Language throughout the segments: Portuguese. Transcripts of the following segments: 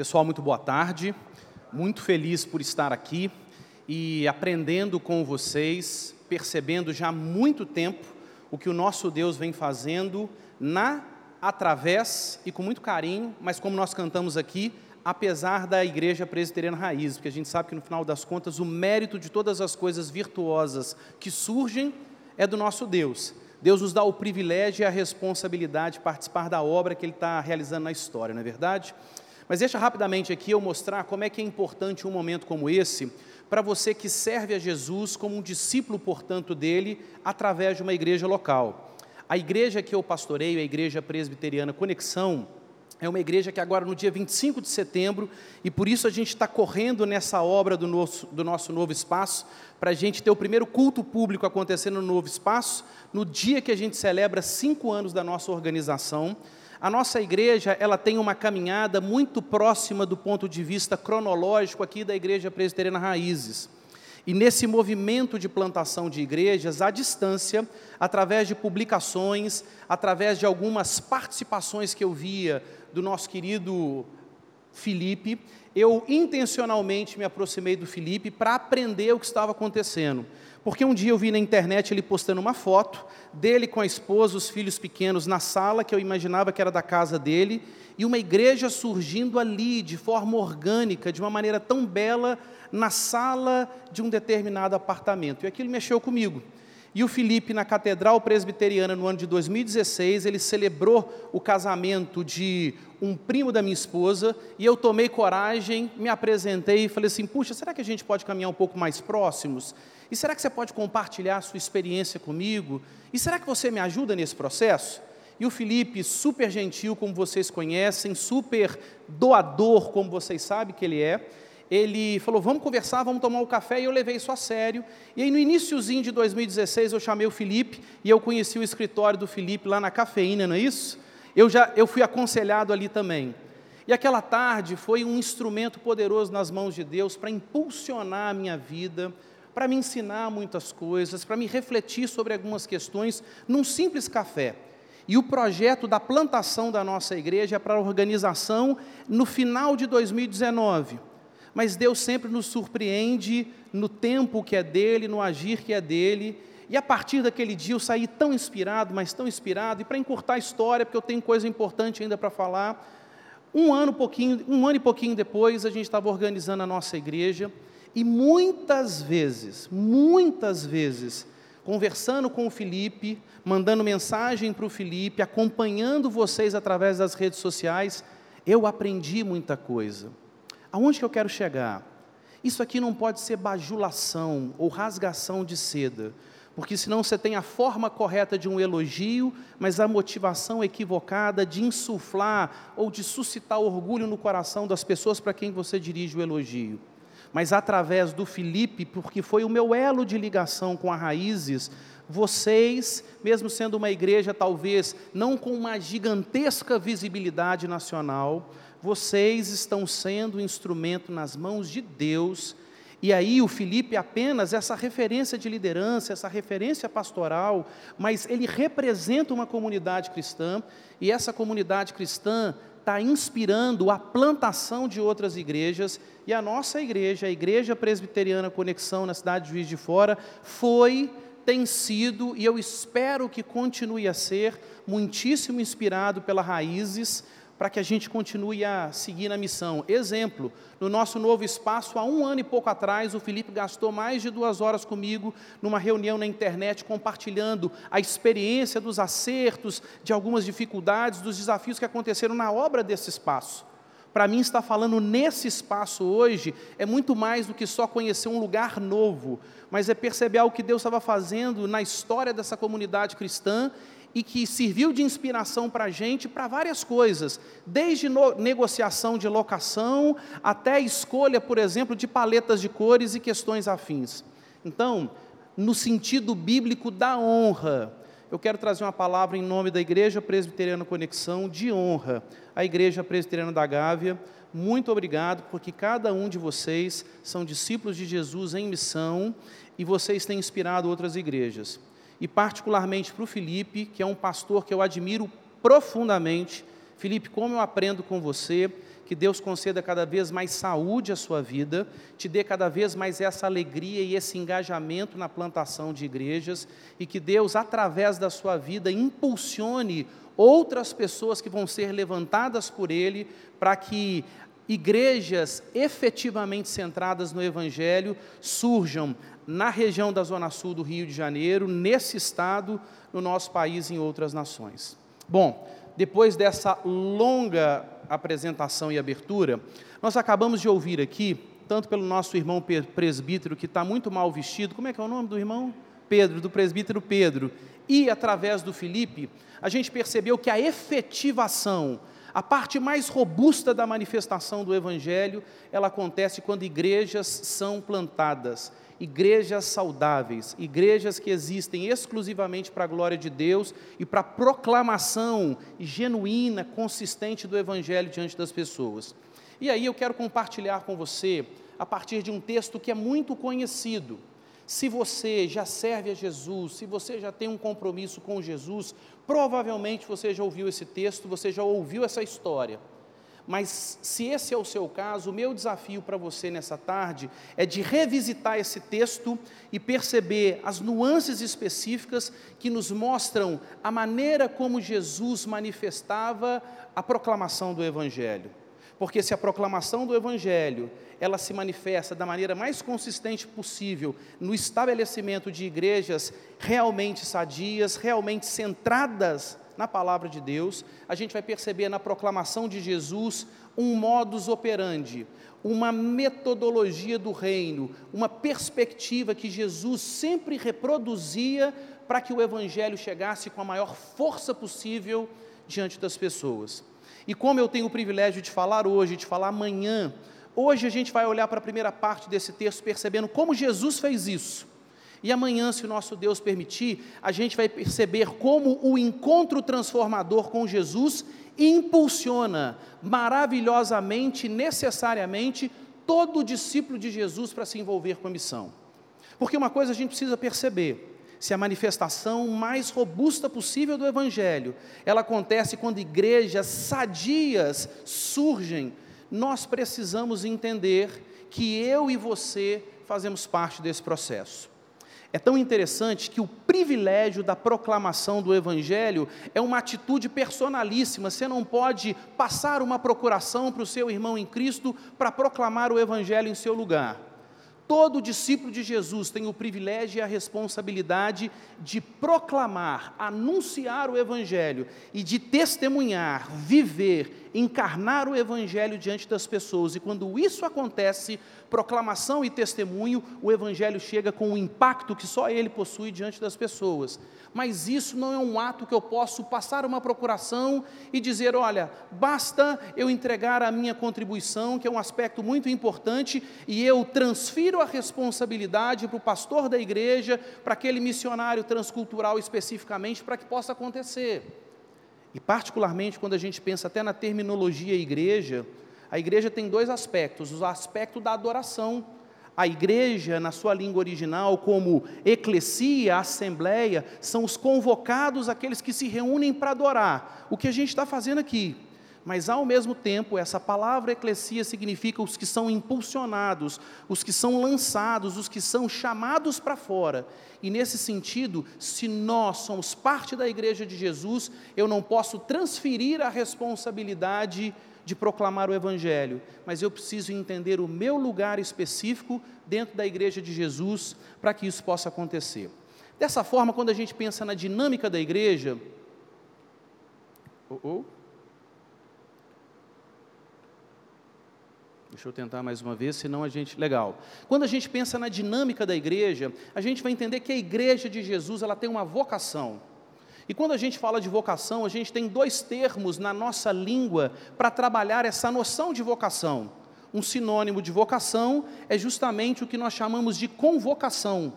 Pessoal, muito boa tarde. Muito feliz por estar aqui e aprendendo com vocês, percebendo já há muito tempo o que o nosso Deus vem fazendo na, através e com muito carinho, mas como nós cantamos aqui, apesar da Igreja Presbiteriana Raiz, porque a gente sabe que no final das contas o mérito de todas as coisas virtuosas que surgem é do nosso Deus. Deus nos dá o privilégio e a responsabilidade de participar da obra que Ele está realizando na história, não é verdade? Mas deixa rapidamente aqui eu mostrar como é que é importante um momento como esse para você que serve a Jesus como um discípulo, portanto, dele, através de uma igreja local. A igreja que eu pastoreio, a Igreja Presbiteriana Conexão, é uma igreja que agora no dia 25 de setembro, e por isso a gente está correndo nessa obra do nosso, do nosso novo espaço, para a gente ter o primeiro culto público acontecendo no novo espaço, no dia que a gente celebra cinco anos da nossa organização. A nossa igreja, ela tem uma caminhada muito próxima do ponto de vista cronológico aqui da Igreja Presbiteriana Raízes. E nesse movimento de plantação de igrejas, à distância, através de publicações, através de algumas participações que eu via do nosso querido Felipe, eu intencionalmente me aproximei do Felipe para aprender o que estava acontecendo. Porque um dia eu vi na internet ele postando uma foto dele com a esposa, os filhos pequenos na sala, que eu imaginava que era da casa dele, e uma igreja surgindo ali de forma orgânica, de uma maneira tão bela, na sala de um determinado apartamento. E aquilo mexeu comigo. E o Felipe, na Catedral Presbiteriana, no ano de 2016, ele celebrou o casamento de um primo da minha esposa, e eu tomei coragem, me apresentei e falei assim: puxa, será que a gente pode caminhar um pouco mais próximos? E será que você pode compartilhar a sua experiência comigo? E será que você me ajuda nesse processo? E o Felipe, super gentil, como vocês conhecem, super doador, como vocês sabem que ele é, ele falou: Vamos conversar, vamos tomar um café, e eu levei isso a sério. E aí, no iníciozinho de 2016, eu chamei o Felipe e eu conheci o escritório do Felipe lá na cafeína, não é isso? Eu já eu fui aconselhado ali também. E aquela tarde foi um instrumento poderoso nas mãos de Deus para impulsionar a minha vida, para me ensinar muitas coisas, para me refletir sobre algumas questões num simples café. E o projeto da plantação da nossa igreja é para a organização no final de 2019. Mas Deus sempre nos surpreende no tempo que é dele, no agir que é dele. E a partir daquele dia eu saí tão inspirado, mas tão inspirado. E para encurtar a história, porque eu tenho coisa importante ainda para falar, um ano, pouquinho, um ano e pouquinho depois, a gente estava organizando a nossa igreja. E muitas vezes, muitas vezes, conversando com o Felipe, mandando mensagem para o Felipe, acompanhando vocês através das redes sociais, eu aprendi muita coisa. Aonde que eu quero chegar? Isso aqui não pode ser bajulação ou rasgação de seda, porque senão você tem a forma correta de um elogio, mas a motivação equivocada de insuflar ou de suscitar orgulho no coração das pessoas para quem você dirige o elogio mas através do Felipe, porque foi o meu elo de ligação com a Raízes, vocês, mesmo sendo uma igreja talvez não com uma gigantesca visibilidade nacional, vocês estão sendo instrumento nas mãos de Deus. E aí o Felipe apenas essa referência de liderança, essa referência pastoral, mas ele representa uma comunidade cristã, e essa comunidade cristã está inspirando a plantação de outras igrejas, e a nossa igreja, a Igreja Presbiteriana Conexão na cidade de Juiz de Fora, foi, tem sido, e eu espero que continue a ser, muitíssimo inspirado pelas raízes para que a gente continue a seguir na missão. Exemplo, no nosso novo espaço, há um ano e pouco atrás, o Felipe gastou mais de duas horas comigo numa reunião na internet, compartilhando a experiência dos acertos, de algumas dificuldades, dos desafios que aconteceram na obra desse espaço. Para mim, estar falando nesse espaço hoje é muito mais do que só conhecer um lugar novo, mas é perceber algo que Deus estava fazendo na história dessa comunidade cristã e que serviu de inspiração para a gente para várias coisas, desde no, negociação de locação até escolha, por exemplo, de paletas de cores e questões afins. Então, no sentido bíblico da honra, eu quero trazer uma palavra em nome da Igreja Presbiteriana Conexão de honra, a Igreja Presbiteriana da Gávea. Muito obrigado, porque cada um de vocês são discípulos de Jesus em missão e vocês têm inspirado outras igrejas e particularmente para o Felipe, que é um pastor que eu admiro profundamente. Felipe, como eu aprendo com você, que Deus conceda cada vez mais saúde à sua vida, te dê cada vez mais essa alegria e esse engajamento na plantação de igrejas, e que Deus, através da sua vida, impulsione outras pessoas que vão ser levantadas por Ele, para que igrejas efetivamente centradas no Evangelho surjam na região da Zona Sul do Rio de Janeiro, nesse estado, no nosso país e em outras nações. Bom, depois dessa longa apresentação e abertura, nós acabamos de ouvir aqui, tanto pelo nosso irmão presbítero, que está muito mal vestido, como é que é o nome do irmão? Pedro, do presbítero Pedro, e através do Felipe, a gente percebeu que a efetivação, a parte mais robusta da manifestação do Evangelho, ela acontece quando igrejas são plantadas, igrejas saudáveis, igrejas que existem exclusivamente para a glória de Deus e para a proclamação genuína, consistente do Evangelho diante das pessoas. E aí eu quero compartilhar com você, a partir de um texto que é muito conhecido. Se você já serve a Jesus, se você já tem um compromisso com Jesus, provavelmente você já ouviu esse texto, você já ouviu essa história. Mas se esse é o seu caso, o meu desafio para você nessa tarde é de revisitar esse texto e perceber as nuances específicas que nos mostram a maneira como Jesus manifestava a proclamação do Evangelho. Porque se a proclamação do Evangelho ela se manifesta da maneira mais consistente possível no estabelecimento de igrejas realmente sadias, realmente centradas na palavra de Deus, a gente vai perceber na proclamação de Jesus um modus operandi, uma metodologia do reino, uma perspectiva que Jesus sempre reproduzia para que o evangelho chegasse com a maior força possível diante das pessoas. E como eu tenho o privilégio de falar hoje, de falar amanhã, hoje a gente vai olhar para a primeira parte desse texto percebendo como Jesus fez isso. E amanhã, se o nosso Deus permitir, a gente vai perceber como o encontro transformador com Jesus impulsiona maravilhosamente, necessariamente, todo discípulo de Jesus para se envolver com a missão. Porque uma coisa a gente precisa perceber: se a manifestação mais robusta possível do Evangelho, ela acontece quando igrejas sadias surgem, nós precisamos entender que eu e você fazemos parte desse processo. É tão interessante que o privilégio da proclamação do Evangelho é uma atitude personalíssima. Você não pode passar uma procuração para o seu irmão em Cristo para proclamar o Evangelho em seu lugar. Todo discípulo de Jesus tem o privilégio e a responsabilidade de proclamar, anunciar o Evangelho e de testemunhar, viver, encarnar o Evangelho diante das pessoas. E quando isso acontece, proclamação e testemunho, o Evangelho chega com o impacto que só ele possui diante das pessoas mas isso não é um ato que eu posso passar uma procuração e dizer: olha, basta eu entregar a minha contribuição, que é um aspecto muito importante, e eu transfiro a responsabilidade para o pastor da igreja, para aquele missionário transcultural especificamente, para que possa acontecer. E, particularmente, quando a gente pensa até na terminologia igreja, a igreja tem dois aspectos: o aspecto da adoração a igreja, na sua língua original, como eclesia, assembleia, são os convocados, aqueles que se reúnem para adorar. O que a gente está fazendo aqui. Mas, ao mesmo tempo, essa palavra eclesia significa os que são impulsionados, os que são lançados, os que são chamados para fora. E, nesse sentido, se nós somos parte da igreja de Jesus, eu não posso transferir a responsabilidade de proclamar o Evangelho, mas eu preciso entender o meu lugar específico dentro da igreja de Jesus para que isso possa acontecer. Dessa forma, quando a gente pensa na dinâmica da igreja. Oh, oh. Deixa eu tentar mais uma vez, senão a gente. Legal. Quando a gente pensa na dinâmica da igreja, a gente vai entender que a igreja de Jesus ela tem uma vocação. E quando a gente fala de vocação, a gente tem dois termos na nossa língua para trabalhar essa noção de vocação. Um sinônimo de vocação é justamente o que nós chamamos de convocação.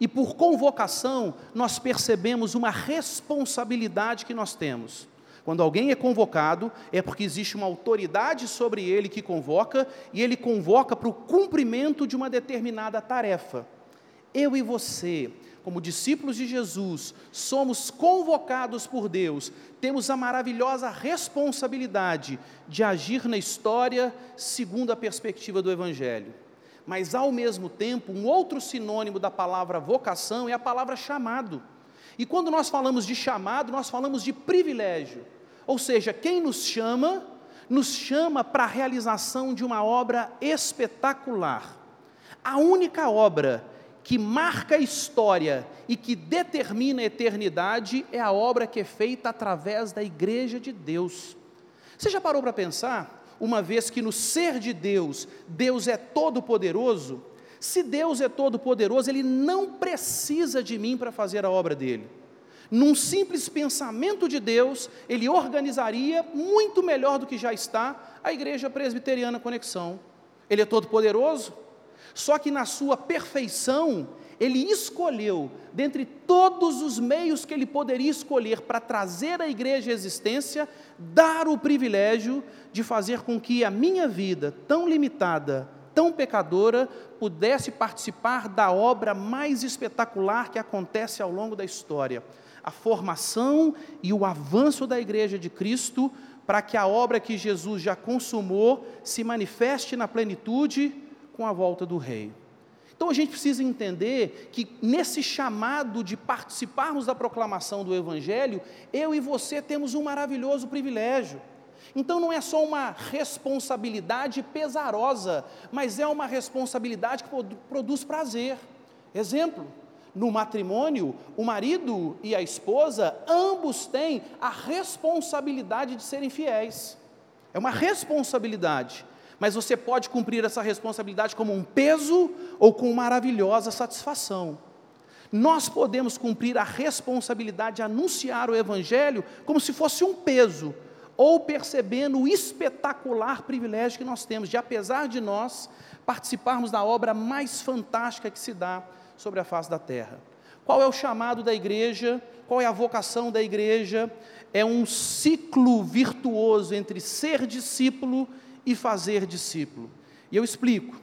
E por convocação, nós percebemos uma responsabilidade que nós temos. Quando alguém é convocado, é porque existe uma autoridade sobre ele que convoca, e ele convoca para o cumprimento de uma determinada tarefa. eu e você, como discípulos de Jesus, somos convocados por Deus, temos a maravilhosa responsabilidade de agir na história segundo a perspectiva do Evangelho. Mas, ao mesmo tempo, um outro sinônimo da palavra vocação é a palavra chamado. E quando nós falamos de chamado, nós falamos de privilégio. Ou seja, quem nos chama, nos chama para a realização de uma obra espetacular. A única obra que marca a história e que determina a eternidade é a obra que é feita através da igreja de Deus. Você já parou para pensar, uma vez que no ser de Deus, Deus é todo-poderoso? Se Deus é todo-poderoso, Ele não precisa de mim para fazer a obra dele. Num simples pensamento de Deus, Ele organizaria muito melhor do que já está a Igreja Presbiteriana Conexão. Ele é todo-poderoso, só que na sua perfeição, ele escolheu, dentre todos os meios que ele poderia escolher para trazer a igreja à existência, dar o privilégio de fazer com que a minha vida, tão limitada, tão pecadora, pudesse participar da obra mais espetacular que acontece ao longo da história a formação e o avanço da igreja de Cristo, para que a obra que Jesus já consumou se manifeste na plenitude com a volta do rei. Então a gente precisa entender que nesse chamado de participarmos da proclamação do Evangelho, eu e você temos um maravilhoso privilégio. Então não é só uma responsabilidade pesarosa, mas é uma responsabilidade que produz prazer. Exemplo, no matrimônio, o marido e a esposa, ambos têm a responsabilidade de serem fiéis. É uma responsabilidade mas você pode cumprir essa responsabilidade como um peso ou com maravilhosa satisfação. Nós podemos cumprir a responsabilidade de anunciar o Evangelho como se fosse um peso, ou percebendo o espetacular privilégio que nós temos de, apesar de nós, participarmos da obra mais fantástica que se dá sobre a face da terra. Qual é o chamado da igreja? Qual é a vocação da igreja? É um ciclo virtuoso entre ser discípulo e fazer discípulo. E eu explico.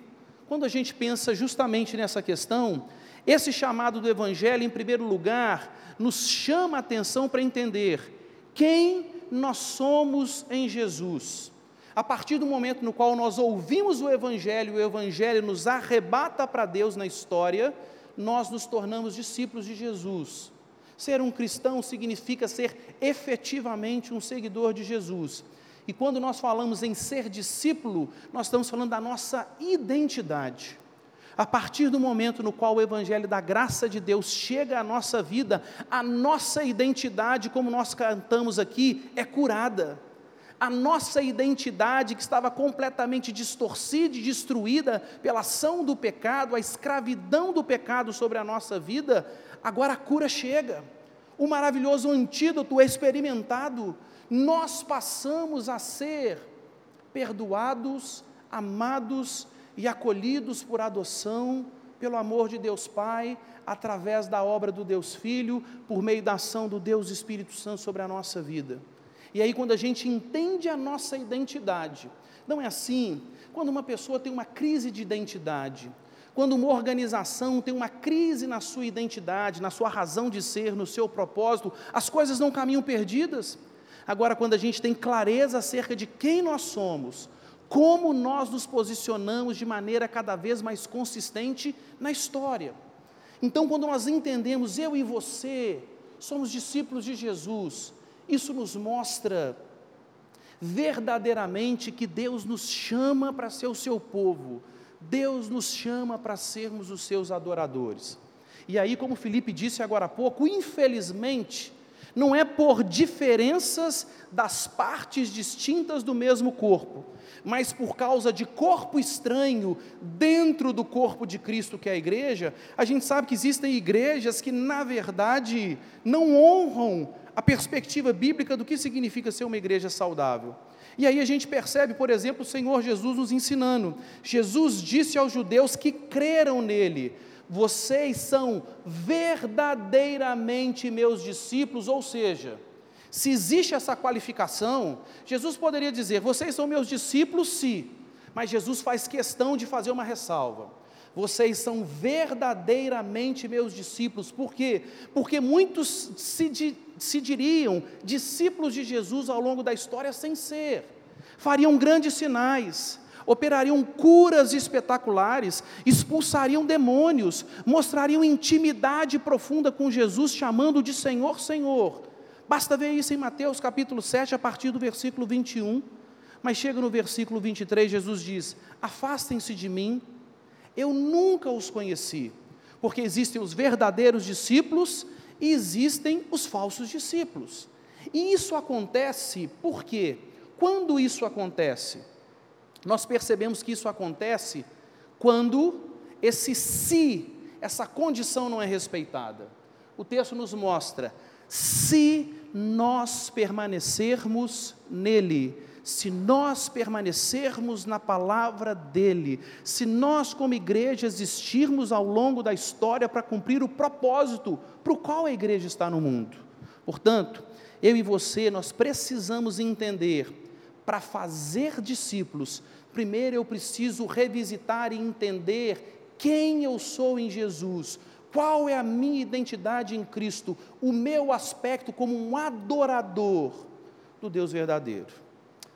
Quando a gente pensa justamente nessa questão, esse chamado do Evangelho, em primeiro lugar, nos chama a atenção para entender quem nós somos em Jesus. A partir do momento no qual nós ouvimos o Evangelho, o Evangelho nos arrebata para Deus na história, nós nos tornamos discípulos de Jesus. Ser um cristão significa ser efetivamente um seguidor de Jesus. E quando nós falamos em ser discípulo, nós estamos falando da nossa identidade. A partir do momento no qual o Evangelho da graça de Deus chega à nossa vida, a nossa identidade, como nós cantamos aqui, é curada. A nossa identidade, que estava completamente distorcida e destruída pela ação do pecado, a escravidão do pecado sobre a nossa vida, agora a cura chega. O maravilhoso antídoto experimentado nós passamos a ser perdoados, amados e acolhidos por adoção, pelo amor de Deus Pai, através da obra do Deus Filho, por meio da ação do Deus Espírito Santo sobre a nossa vida. E aí, quando a gente entende a nossa identidade, não é assim, quando uma pessoa tem uma crise de identidade, quando uma organização tem uma crise na sua identidade, na sua razão de ser, no seu propósito, as coisas não caminham perdidas. Agora, quando a gente tem clareza acerca de quem nós somos, como nós nos posicionamos de maneira cada vez mais consistente na história. Então, quando nós entendemos, eu e você somos discípulos de Jesus, isso nos mostra verdadeiramente que Deus nos chama para ser o seu povo, Deus nos chama para sermos os seus adoradores. E aí, como Felipe disse agora há pouco, infelizmente, não é por diferenças das partes distintas do mesmo corpo, mas por causa de corpo estranho dentro do corpo de Cristo, que é a igreja, a gente sabe que existem igrejas que, na verdade, não honram a perspectiva bíblica do que significa ser uma igreja saudável. E aí a gente percebe, por exemplo, o Senhor Jesus nos ensinando. Jesus disse aos judeus que creram nele: vocês são verdadeiramente meus discípulos, ou seja, se existe essa qualificação, Jesus poderia dizer: vocês são meus discípulos, sim, mas Jesus faz questão de fazer uma ressalva. Vocês são verdadeiramente meus discípulos. Por quê? Porque muitos se, se diriam discípulos de Jesus ao longo da história sem ser. Fariam grandes sinais, operariam curas espetaculares, expulsariam demônios, mostrariam intimidade profunda com Jesus, chamando de Senhor, Senhor. Basta ver isso em Mateus capítulo 7, a partir do versículo 21. Mas chega no versículo 23, Jesus diz: Afastem-se de mim, eu nunca os conheci, porque existem os verdadeiros discípulos e existem os falsos discípulos. E isso acontece por quê? Quando isso acontece? Nós percebemos que isso acontece quando esse se, essa condição não é respeitada. O texto nos mostra: se nós permanecermos nele, se nós permanecermos na palavra dele, se nós, como igreja, existirmos ao longo da história para cumprir o propósito para o qual a igreja está no mundo. Portanto, eu e você, nós precisamos entender para fazer discípulos, primeiro eu preciso revisitar e entender quem eu sou em Jesus, qual é a minha identidade em Cristo, o meu aspecto como um adorador do Deus verdadeiro.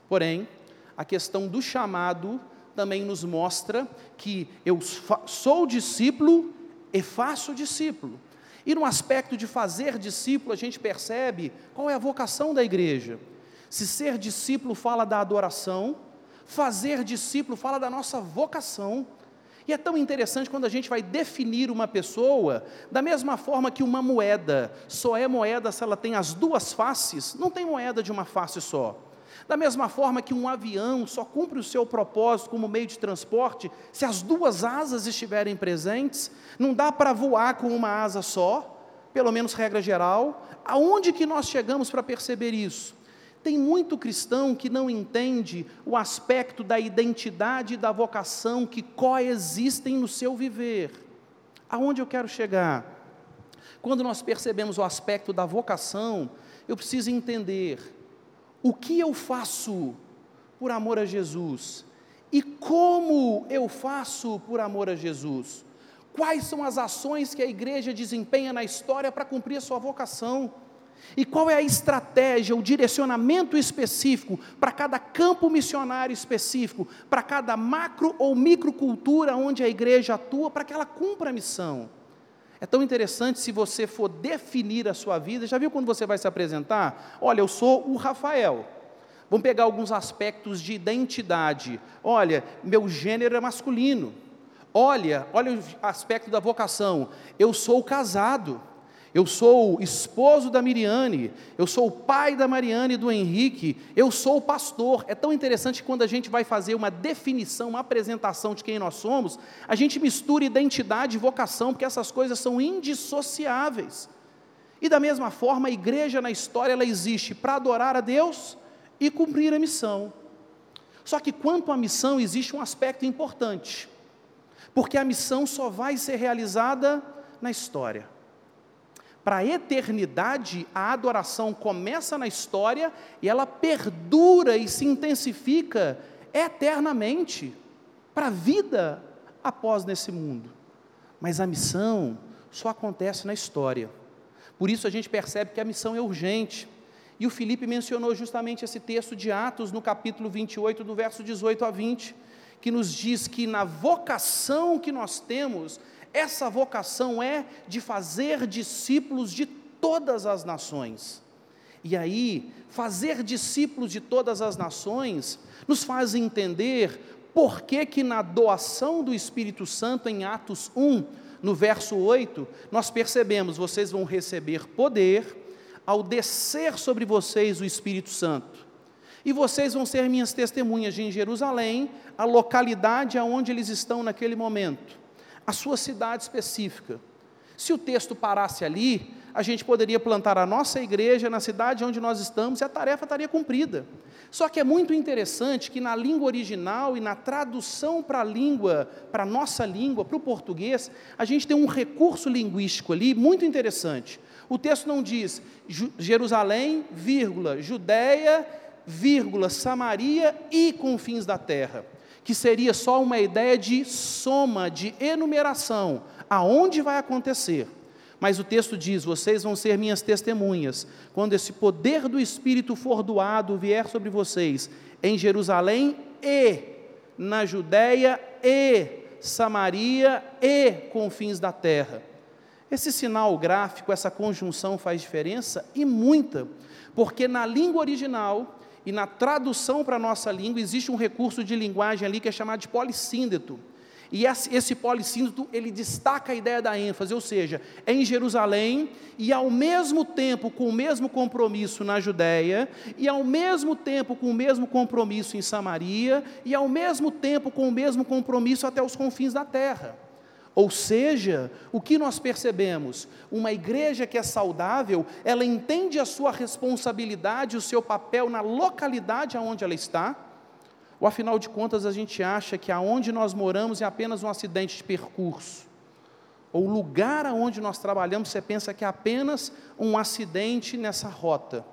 Porém, a questão do chamado também nos mostra que eu sou discípulo e faço discípulo. E no aspecto de fazer discípulo, a gente percebe qual é a vocação da igreja. Se ser discípulo fala da adoração, fazer discípulo fala da nossa vocação. E é tão interessante quando a gente vai definir uma pessoa, da mesma forma que uma moeda só é moeda se ela tem as duas faces, não tem moeda de uma face só. Da mesma forma que um avião só cumpre o seu propósito como meio de transporte se as duas asas estiverem presentes, não dá para voar com uma asa só, pelo menos regra geral. Aonde que nós chegamos para perceber isso? Tem muito cristão que não entende o aspecto da identidade e da vocação que coexistem no seu viver. Aonde eu quero chegar? Quando nós percebemos o aspecto da vocação, eu preciso entender o que eu faço por amor a Jesus e como eu faço por amor a Jesus. Quais são as ações que a igreja desempenha na história para cumprir a sua vocação? E qual é a estratégia, o direcionamento específico para cada campo missionário específico, para cada macro ou microcultura onde a igreja atua, para que ela cumpra a missão? É tão interessante se você for definir a sua vida. Já viu quando você vai se apresentar? Olha, eu sou o Rafael. Vamos pegar alguns aspectos de identidade. Olha, meu gênero é masculino. Olha, olha o aspecto da vocação. Eu sou casado eu sou o esposo da Miriane, eu sou o pai da Mariane e do Henrique, eu sou o pastor. É tão interessante que quando a gente vai fazer uma definição, uma apresentação de quem nós somos, a gente mistura identidade e vocação, porque essas coisas são indissociáveis. E da mesma forma, a igreja na história ela existe para adorar a Deus e cumprir a missão. Só que quanto à missão existe um aspecto importante, porque a missão só vai ser realizada na história. Para a eternidade, a adoração começa na história e ela perdura e se intensifica eternamente para a vida após nesse mundo. Mas a missão só acontece na história. Por isso a gente percebe que a missão é urgente. E o Felipe mencionou justamente esse texto de Atos, no capítulo 28, do verso 18 a 20, que nos diz que na vocação que nós temos, essa vocação é de fazer discípulos de todas as nações. E aí, fazer discípulos de todas as nações nos faz entender por que que na doação do Espírito Santo em Atos 1, no verso 8, nós percebemos, vocês vão receber poder ao descer sobre vocês o Espírito Santo. E vocês vão ser minhas testemunhas em Jerusalém, a localidade aonde eles estão naquele momento a sua cidade específica. Se o texto parasse ali, a gente poderia plantar a nossa igreja na cidade onde nós estamos e a tarefa estaria cumprida. Só que é muito interessante que na língua original e na tradução para a língua, para a nossa língua, para o português, a gente tem um recurso linguístico ali muito interessante. O texto não diz Jerusalém, vírgula, Judéia, vírgula, Samaria e confins da terra, que seria só uma ideia de soma, de enumeração, aonde vai acontecer. Mas o texto diz: Vocês vão ser minhas testemunhas, quando esse poder do Espírito for doado, vier sobre vocês, em Jerusalém e na Judéia e Samaria e confins da terra. Esse sinal gráfico, essa conjunção faz diferença e muita, porque na língua original e na tradução para a nossa língua existe um recurso de linguagem ali que é chamado de polissíndeto. E esse polissíndeto, ele destaca a ideia da ênfase, ou seja, é em Jerusalém e ao mesmo tempo com o mesmo compromisso na Judéia, e ao mesmo tempo com o mesmo compromisso em Samaria, e ao mesmo tempo com o mesmo compromisso até os confins da terra. Ou seja, o que nós percebemos? Uma igreja que é saudável, ela entende a sua responsabilidade, o seu papel na localidade aonde ela está, ou afinal de contas a gente acha que aonde nós moramos é apenas um acidente de percurso? Ou o lugar aonde nós trabalhamos, você pensa que é apenas um acidente nessa rota?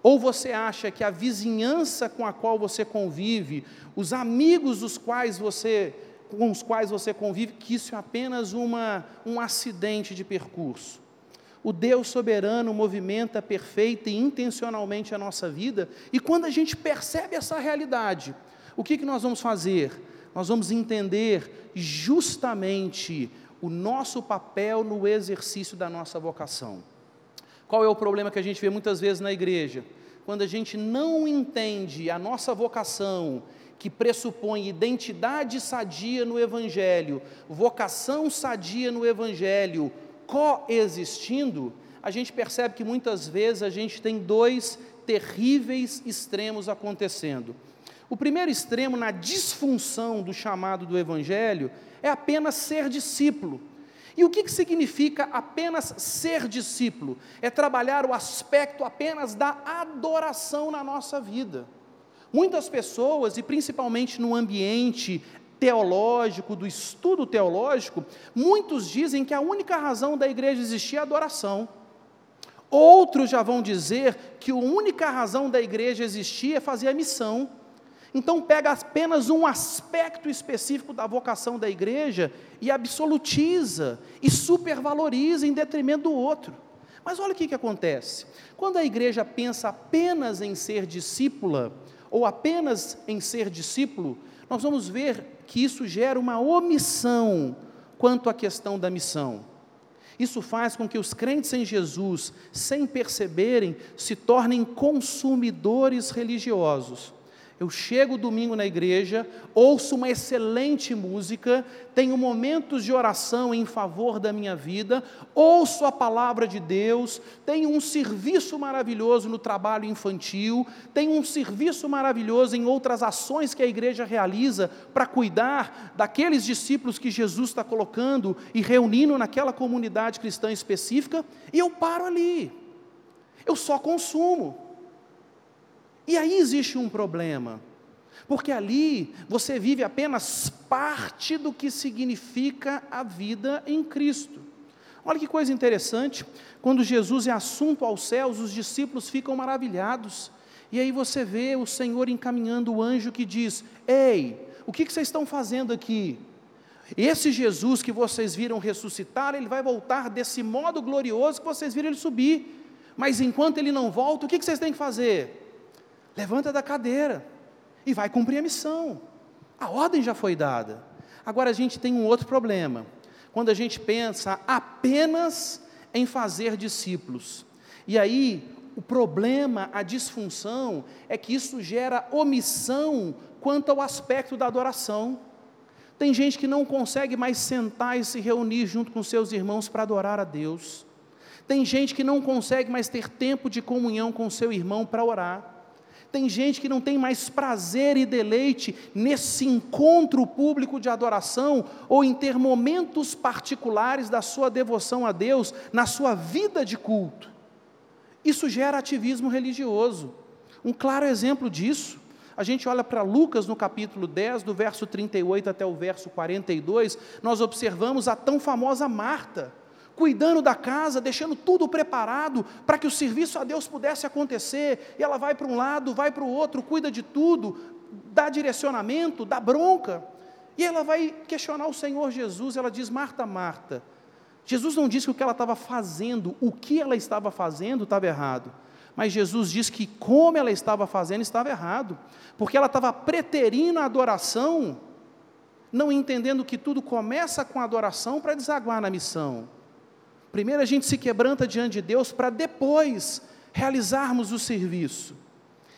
Ou você acha que a vizinhança com a qual você convive, os amigos dos quais você com os quais você convive, que isso é apenas uma, um acidente de percurso. O Deus soberano movimenta perfeita e intencionalmente a nossa vida, e quando a gente percebe essa realidade, o que, que nós vamos fazer? Nós vamos entender justamente o nosso papel no exercício da nossa vocação. Qual é o problema que a gente vê muitas vezes na igreja? Quando a gente não entende a nossa vocação que pressupõe identidade sadia no Evangelho, vocação sadia no Evangelho, coexistindo, a gente percebe que muitas vezes a gente tem dois terríveis extremos acontecendo. O primeiro extremo, na disfunção do chamado do Evangelho, é apenas ser discípulo. E o que, que significa apenas ser discípulo? É trabalhar o aspecto apenas da adoração na nossa vida. Muitas pessoas, e principalmente no ambiente teológico, do estudo teológico, muitos dizem que a única razão da igreja existir é adoração. Outros já vão dizer que a única razão da igreja existir é fazer a missão. Então pega apenas um aspecto específico da vocação da igreja e absolutiza e supervaloriza em detrimento do outro. Mas olha o que, que acontece. Quando a igreja pensa apenas em ser discípula, ou apenas em ser discípulo, nós vamos ver que isso gera uma omissão quanto à questão da missão. Isso faz com que os crentes em Jesus, sem perceberem, se tornem consumidores religiosos eu chego domingo na igreja, ouço uma excelente música, tenho momentos de oração em favor da minha vida, ouço a palavra de Deus, tenho um serviço maravilhoso no trabalho infantil, tenho um serviço maravilhoso em outras ações que a igreja realiza para cuidar daqueles discípulos que Jesus está colocando e reunindo naquela comunidade cristã específica, e eu paro ali. Eu só consumo. E aí existe um problema, porque ali você vive apenas parte do que significa a vida em Cristo. Olha que coisa interessante, quando Jesus é assunto aos céus, os discípulos ficam maravilhados, e aí você vê o Senhor encaminhando o anjo que diz: Ei, o que, vocês estão fazendo aqui? Esse Jesus que vocês viram ressuscitar, ele vai voltar desse modo glorioso que vocês viram ele subir. Mas enquanto ele não volta, o que vocês têm que fazer? Levanta da cadeira e vai cumprir a missão. A ordem já foi dada. Agora a gente tem um outro problema. Quando a gente pensa apenas em fazer discípulos. E aí, o problema, a disfunção, é que isso gera omissão quanto ao aspecto da adoração. Tem gente que não consegue mais sentar e se reunir junto com seus irmãos para adorar a Deus. Tem gente que não consegue mais ter tempo de comunhão com seu irmão para orar. Tem gente que não tem mais prazer e deleite nesse encontro público de adoração ou em ter momentos particulares da sua devoção a Deus na sua vida de culto. Isso gera ativismo religioso. Um claro exemplo disso, a gente olha para Lucas no capítulo 10, do verso 38 até o verso 42, nós observamos a tão famosa Marta cuidando da casa, deixando tudo preparado para que o serviço a Deus pudesse acontecer. E ela vai para um lado, vai para o outro, cuida de tudo, dá direcionamento, dá bronca. E ela vai questionar o Senhor Jesus. Ela diz: Marta, Marta. Jesus não disse que o que ela estava fazendo, o que ela estava fazendo estava errado. Mas Jesus diz que como ela estava fazendo estava errado, porque ela estava preterindo a adoração, não entendendo que tudo começa com a adoração para desaguar na missão. Primeiro a gente se quebranta diante de Deus para depois realizarmos o serviço.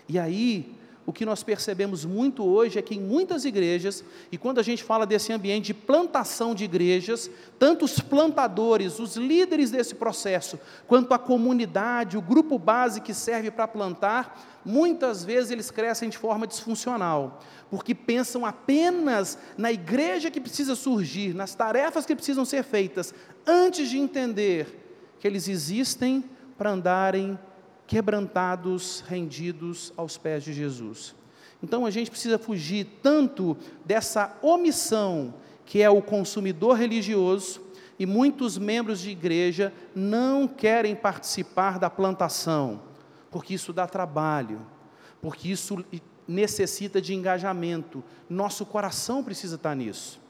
E aí, o que nós percebemos muito hoje é que em muitas igrejas, e quando a gente fala desse ambiente de plantação de igrejas, tanto os plantadores, os líderes desse processo, quanto a comunidade, o grupo base que serve para plantar, muitas vezes eles crescem de forma disfuncional, porque pensam apenas na igreja que precisa surgir, nas tarefas que precisam ser feitas, antes de entender que eles existem para andarem quebrantados, rendidos aos pés de Jesus. Então a gente precisa fugir tanto dessa omissão que é o consumidor religioso, e muitos membros de igreja não querem participar da plantação, porque isso dá trabalho, porque isso necessita de engajamento. Nosso coração precisa estar nisso.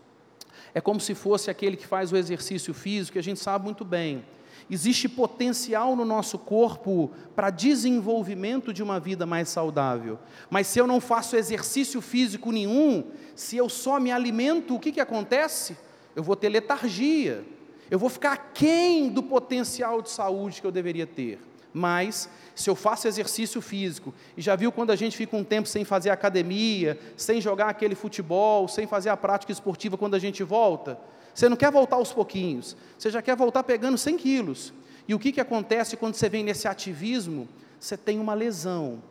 É como se fosse aquele que faz o exercício físico, que a gente sabe muito bem Existe potencial no nosso corpo para desenvolvimento de uma vida mais saudável. Mas se eu não faço exercício físico nenhum, se eu só me alimento, o que, que acontece? Eu vou ter letargia. Eu vou ficar aquém do potencial de saúde que eu deveria ter. Mas, se eu faço exercício físico, e já viu quando a gente fica um tempo sem fazer academia, sem jogar aquele futebol, sem fazer a prática esportiva quando a gente volta? Você não quer voltar aos pouquinhos, você já quer voltar pegando 100 quilos. E o que, que acontece quando você vem nesse ativismo? Você tem uma lesão.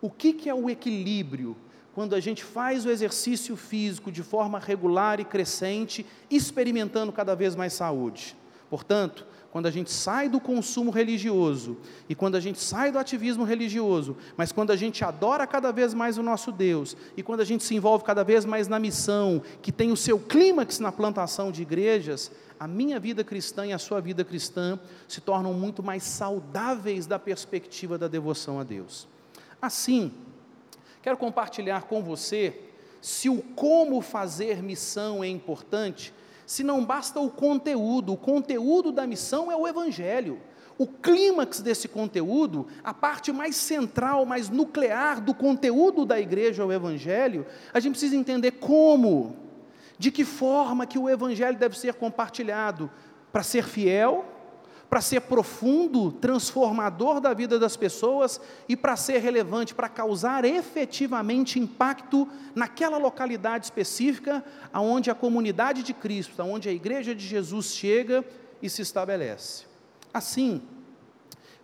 O que, que é o equilíbrio? Quando a gente faz o exercício físico de forma regular e crescente, experimentando cada vez mais saúde. Portanto, quando a gente sai do consumo religioso e quando a gente sai do ativismo religioso, mas quando a gente adora cada vez mais o nosso Deus e quando a gente se envolve cada vez mais na missão, que tem o seu clímax na plantação de igrejas, a minha vida cristã e a sua vida cristã se tornam muito mais saudáveis da perspectiva da devoção a Deus. Assim, quero compartilhar com você se o como fazer missão é importante, se não basta o conteúdo, o conteúdo da missão é o Evangelho. O clímax desse conteúdo, a parte mais central, mais nuclear do conteúdo da igreja é o Evangelho, a gente precisa entender como, de que forma que o Evangelho deve ser compartilhado para ser fiel, para ser profundo, transformador da vida das pessoas e para ser relevante, para causar efetivamente impacto naquela localidade específica aonde a comunidade de Cristo, aonde a igreja de Jesus chega e se estabelece. Assim,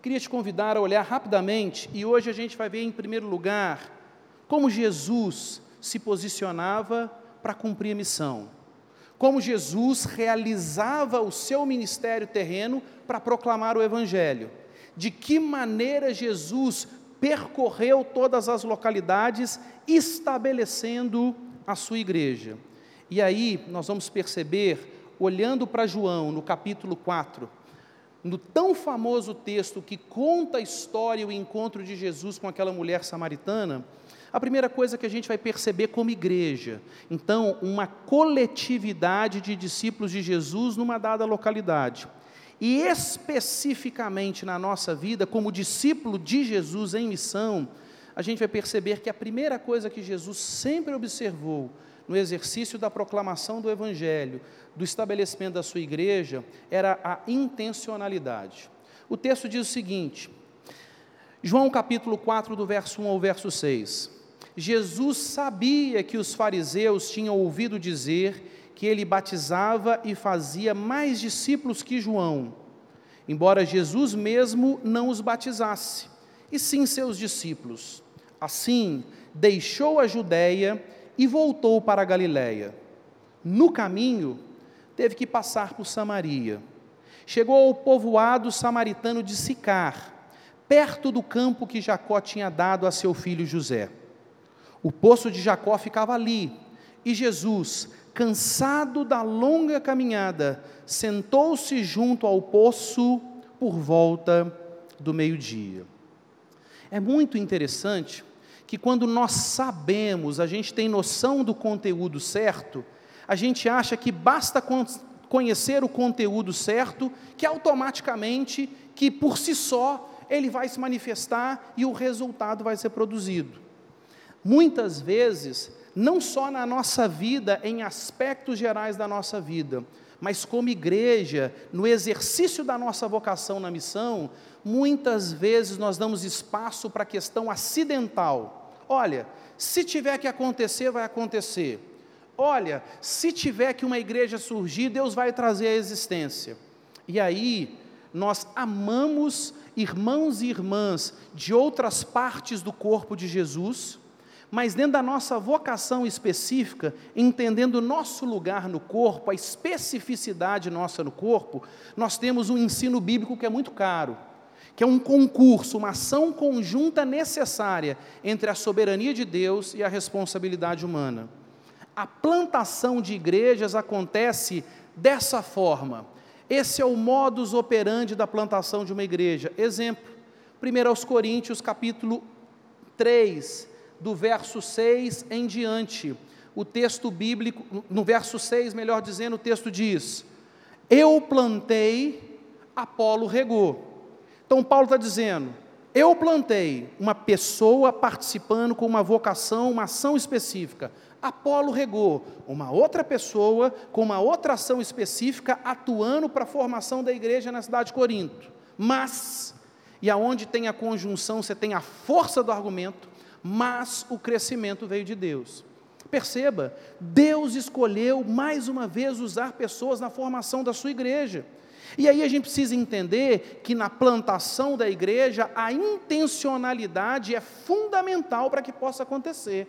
queria te convidar a olhar rapidamente e hoje a gente vai ver em primeiro lugar como Jesus se posicionava para cumprir a missão como Jesus realizava o seu ministério terreno para proclamar o Evangelho. De que maneira Jesus percorreu todas as localidades, estabelecendo a sua igreja. E aí nós vamos perceber, olhando para João, no capítulo 4, no tão famoso texto que conta a história e o encontro de Jesus com aquela mulher samaritana, a primeira coisa que a gente vai perceber como igreja, então, uma coletividade de discípulos de Jesus numa dada localidade. E especificamente na nossa vida, como discípulo de Jesus em missão, a gente vai perceber que a primeira coisa que Jesus sempre observou no exercício da proclamação do Evangelho, do estabelecimento da sua igreja, era a intencionalidade. O texto diz o seguinte, João capítulo 4, do verso 1 ao verso 6. Jesus sabia que os fariseus tinham ouvido dizer que ele batizava e fazia mais discípulos que João, embora Jesus mesmo não os batizasse, e sim seus discípulos. Assim, deixou a Judéia e voltou para a Galiléia. No caminho, teve que passar por Samaria. Chegou ao povoado samaritano de Sicar, perto do campo que Jacó tinha dado a seu filho José. O poço de Jacó ficava ali, e Jesus, cansado da longa caminhada, sentou-se junto ao poço por volta do meio-dia. É muito interessante que quando nós sabemos, a gente tem noção do conteúdo certo, a gente acha que basta conhecer o conteúdo certo, que automaticamente, que por si só, ele vai se manifestar e o resultado vai ser produzido. Muitas vezes, não só na nossa vida, em aspectos gerais da nossa vida, mas como igreja, no exercício da nossa vocação na missão, muitas vezes nós damos espaço para a questão acidental. Olha, se tiver que acontecer, vai acontecer. Olha, se tiver que uma igreja surgir, Deus vai trazer a existência. E aí, nós amamos irmãos e irmãs de outras partes do corpo de Jesus, mas dentro da nossa vocação específica, entendendo o nosso lugar no corpo, a especificidade nossa no corpo, nós temos um ensino bíblico que é muito caro, que é um concurso, uma ação conjunta necessária entre a soberania de Deus e a responsabilidade humana. A plantação de igrejas acontece dessa forma. Esse é o modus operandi da plantação de uma igreja. Exemplo, 1 Coríntios capítulo 3, do verso 6 em diante. O texto bíblico, no verso 6, melhor dizendo, o texto diz: Eu plantei, Apolo regou. Então Paulo está dizendo: Eu plantei, uma pessoa participando com uma vocação, uma ação específica. Apolo regou, uma outra pessoa com uma outra ação específica atuando para a formação da igreja na cidade de Corinto. Mas, e aonde tem a conjunção, você tem a força do argumento, mas o crescimento veio de Deus. Perceba, Deus escolheu mais uma vez usar pessoas na formação da sua igreja. E aí a gente precisa entender que na plantação da igreja a intencionalidade é fundamental para que possa acontecer.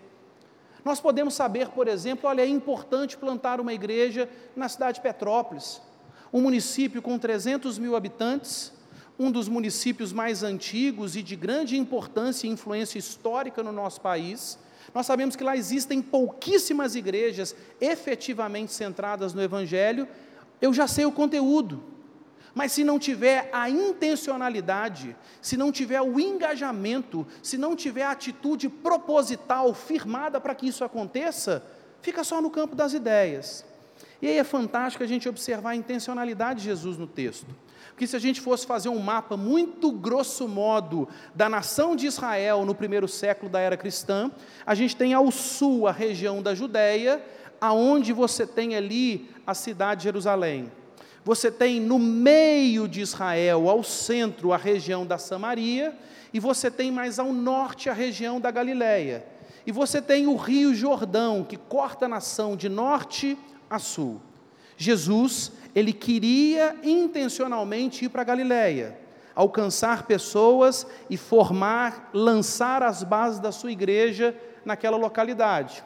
Nós podemos saber, por exemplo, olha, é importante plantar uma igreja na cidade de Petrópolis, um município com 300 mil habitantes, um dos municípios mais antigos e de grande importância e influência histórica no nosso país. Nós sabemos que lá existem pouquíssimas igrejas efetivamente centradas no Evangelho. Eu já sei o conteúdo, mas se não tiver a intencionalidade, se não tiver o engajamento, se não tiver a atitude proposital firmada para que isso aconteça, fica só no campo das ideias. E aí é fantástico a gente observar a intencionalidade de Jesus no texto. Porque se a gente fosse fazer um mapa muito grosso modo da nação de Israel no primeiro século da era cristã, a gente tem ao sul a região da Judéia, aonde você tem ali a cidade de Jerusalém. Você tem no meio de Israel, ao centro, a região da Samaria, e você tem mais ao norte a região da Galiléia. E você tem o rio Jordão, que corta a nação de norte a sul. Jesus, ele queria intencionalmente ir para Galiléia, alcançar pessoas e formar, lançar as bases da sua igreja naquela localidade.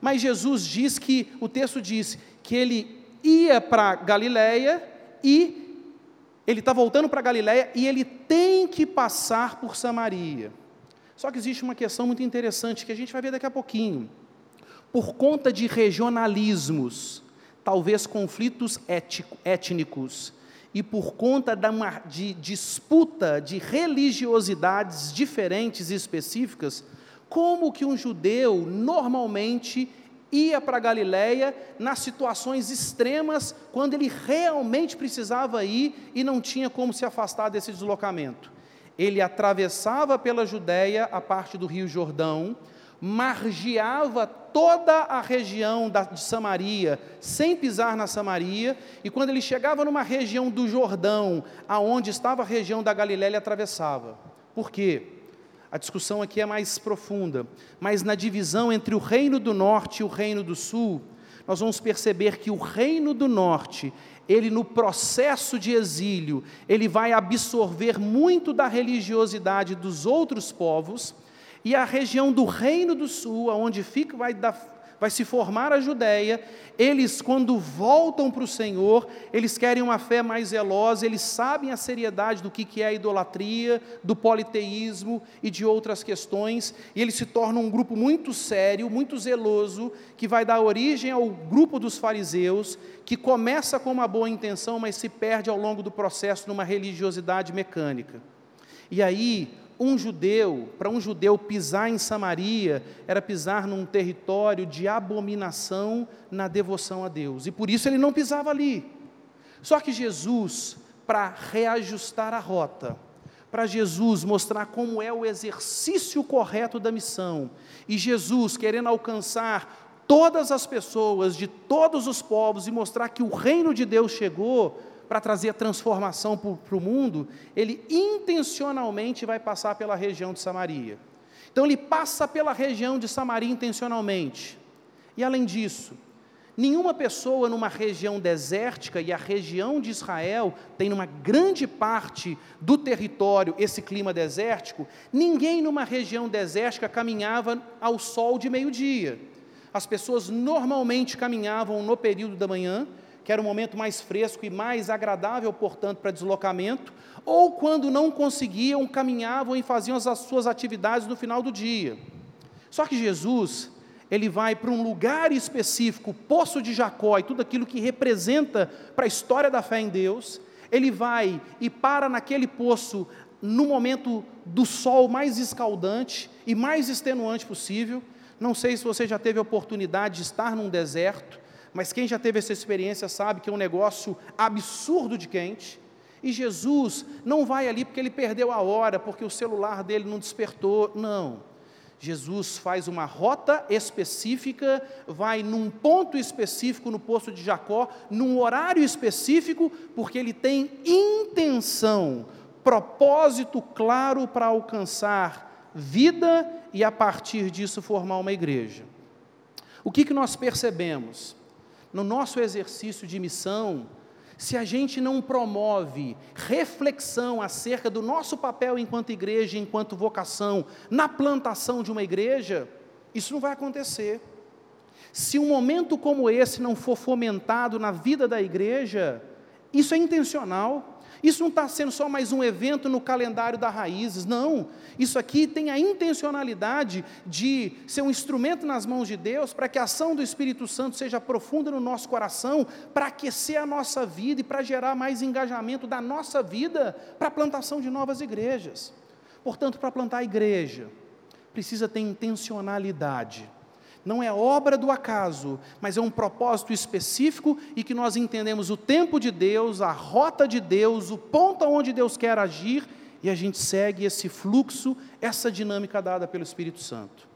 Mas Jesus diz que, o texto diz, que ele ia para Galiléia e ele está voltando para Galiléia e ele tem que passar por Samaria. Só que existe uma questão muito interessante que a gente vai ver daqui a pouquinho. Por conta de regionalismos, talvez conflitos ético, étnicos, e por conta da, de disputa de religiosidades diferentes e específicas, como que um judeu normalmente ia para Galiléia nas situações extremas, quando ele realmente precisava ir e não tinha como se afastar desse deslocamento. Ele atravessava pela Judéia a parte do Rio Jordão, margeava toda a região da, de Samaria, sem pisar na Samaria, e quando ele chegava numa região do Jordão, aonde estava a região da Galiléia, ele atravessava. Por quê? A discussão aqui é mais profunda, mas na divisão entre o reino do norte e o reino do sul, nós vamos perceber que o reino do norte, ele no processo de exílio, ele vai absorver muito da religiosidade dos outros povos, e a região do reino do sul, aonde fica vai vai se formar a Judéia. Eles, quando voltam para o Senhor, eles querem uma fé mais zelosa, eles sabem a seriedade do que é a idolatria, do politeísmo e de outras questões, e eles se tornam um grupo muito sério, muito zeloso, que vai dar origem ao grupo dos fariseus, que começa com uma boa intenção, mas se perde ao longo do processo numa religiosidade mecânica. E aí, um judeu, para um judeu pisar em Samaria, era pisar num território de abominação na devoção a Deus, e por isso ele não pisava ali. Só que Jesus, para reajustar a rota, para Jesus mostrar como é o exercício correto da missão, e Jesus querendo alcançar todas as pessoas de todos os povos e mostrar que o reino de Deus chegou, para trazer a transformação para o mundo, ele intencionalmente vai passar pela região de Samaria. Então ele passa pela região de Samaria intencionalmente. E além disso, nenhuma pessoa numa região desértica, e a região de Israel tem numa grande parte do território esse clima desértico, ninguém numa região desértica caminhava ao sol de meio-dia. As pessoas normalmente caminhavam no período da manhã, que era um momento mais fresco e mais agradável, portanto, para deslocamento, ou quando não conseguiam, caminhavam e faziam as suas atividades no final do dia. Só que Jesus, ele vai para um lugar específico, Poço de Jacó e tudo aquilo que representa para a história da fé em Deus, ele vai e para naquele poço no momento do sol mais escaldante e mais extenuante possível. Não sei se você já teve a oportunidade de estar num deserto, mas quem já teve essa experiência sabe que é um negócio absurdo de quente. E Jesus não vai ali porque ele perdeu a hora, porque o celular dele não despertou. Não. Jesus faz uma rota específica, vai num ponto específico no poço de Jacó, num horário específico, porque ele tem intenção, propósito claro para alcançar vida e a partir disso formar uma igreja. O que, que nós percebemos? No nosso exercício de missão, se a gente não promove reflexão acerca do nosso papel enquanto igreja, enquanto vocação, na plantação de uma igreja, isso não vai acontecer. Se um momento como esse não for fomentado na vida da igreja, isso é intencional. Isso não está sendo só mais um evento no calendário da Raízes, não. Isso aqui tem a intencionalidade de ser um instrumento nas mãos de Deus para que a ação do Espírito Santo seja profunda no nosso coração, para aquecer a nossa vida e para gerar mais engajamento da nossa vida para a plantação de novas igrejas. Portanto, para plantar a igreja, precisa ter intencionalidade não é obra do acaso, mas é um propósito específico e que nós entendemos o tempo de Deus, a rota de Deus, o ponto onde Deus quer agir e a gente segue esse fluxo, essa dinâmica dada pelo Espírito Santo.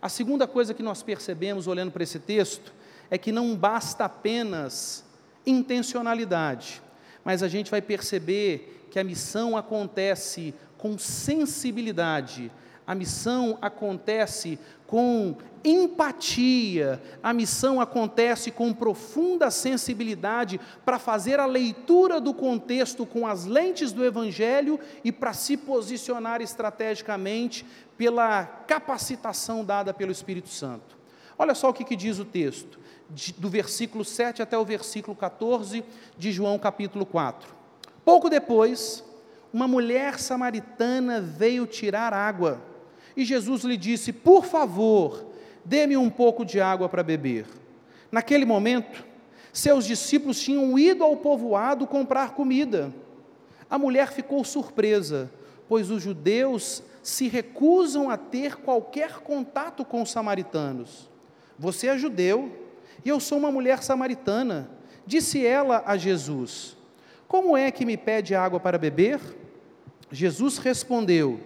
A segunda coisa que nós percebemos olhando para esse texto é que não basta apenas intencionalidade, mas a gente vai perceber que a missão acontece com sensibilidade, a missão acontece com empatia, a missão acontece com profunda sensibilidade para fazer a leitura do contexto com as lentes do Evangelho e para se posicionar estrategicamente pela capacitação dada pelo Espírito Santo. Olha só o que, que diz o texto, de, do versículo 7 até o versículo 14 de João capítulo 4. Pouco depois, uma mulher samaritana veio tirar água. E Jesus lhe disse: Por favor, dê-me um pouco de água para beber. Naquele momento, seus discípulos tinham ido ao povoado comprar comida. A mulher ficou surpresa, pois os judeus se recusam a ter qualquer contato com os samaritanos. Você é judeu e eu sou uma mulher samaritana. Disse ela a Jesus: Como é que me pede água para beber? Jesus respondeu: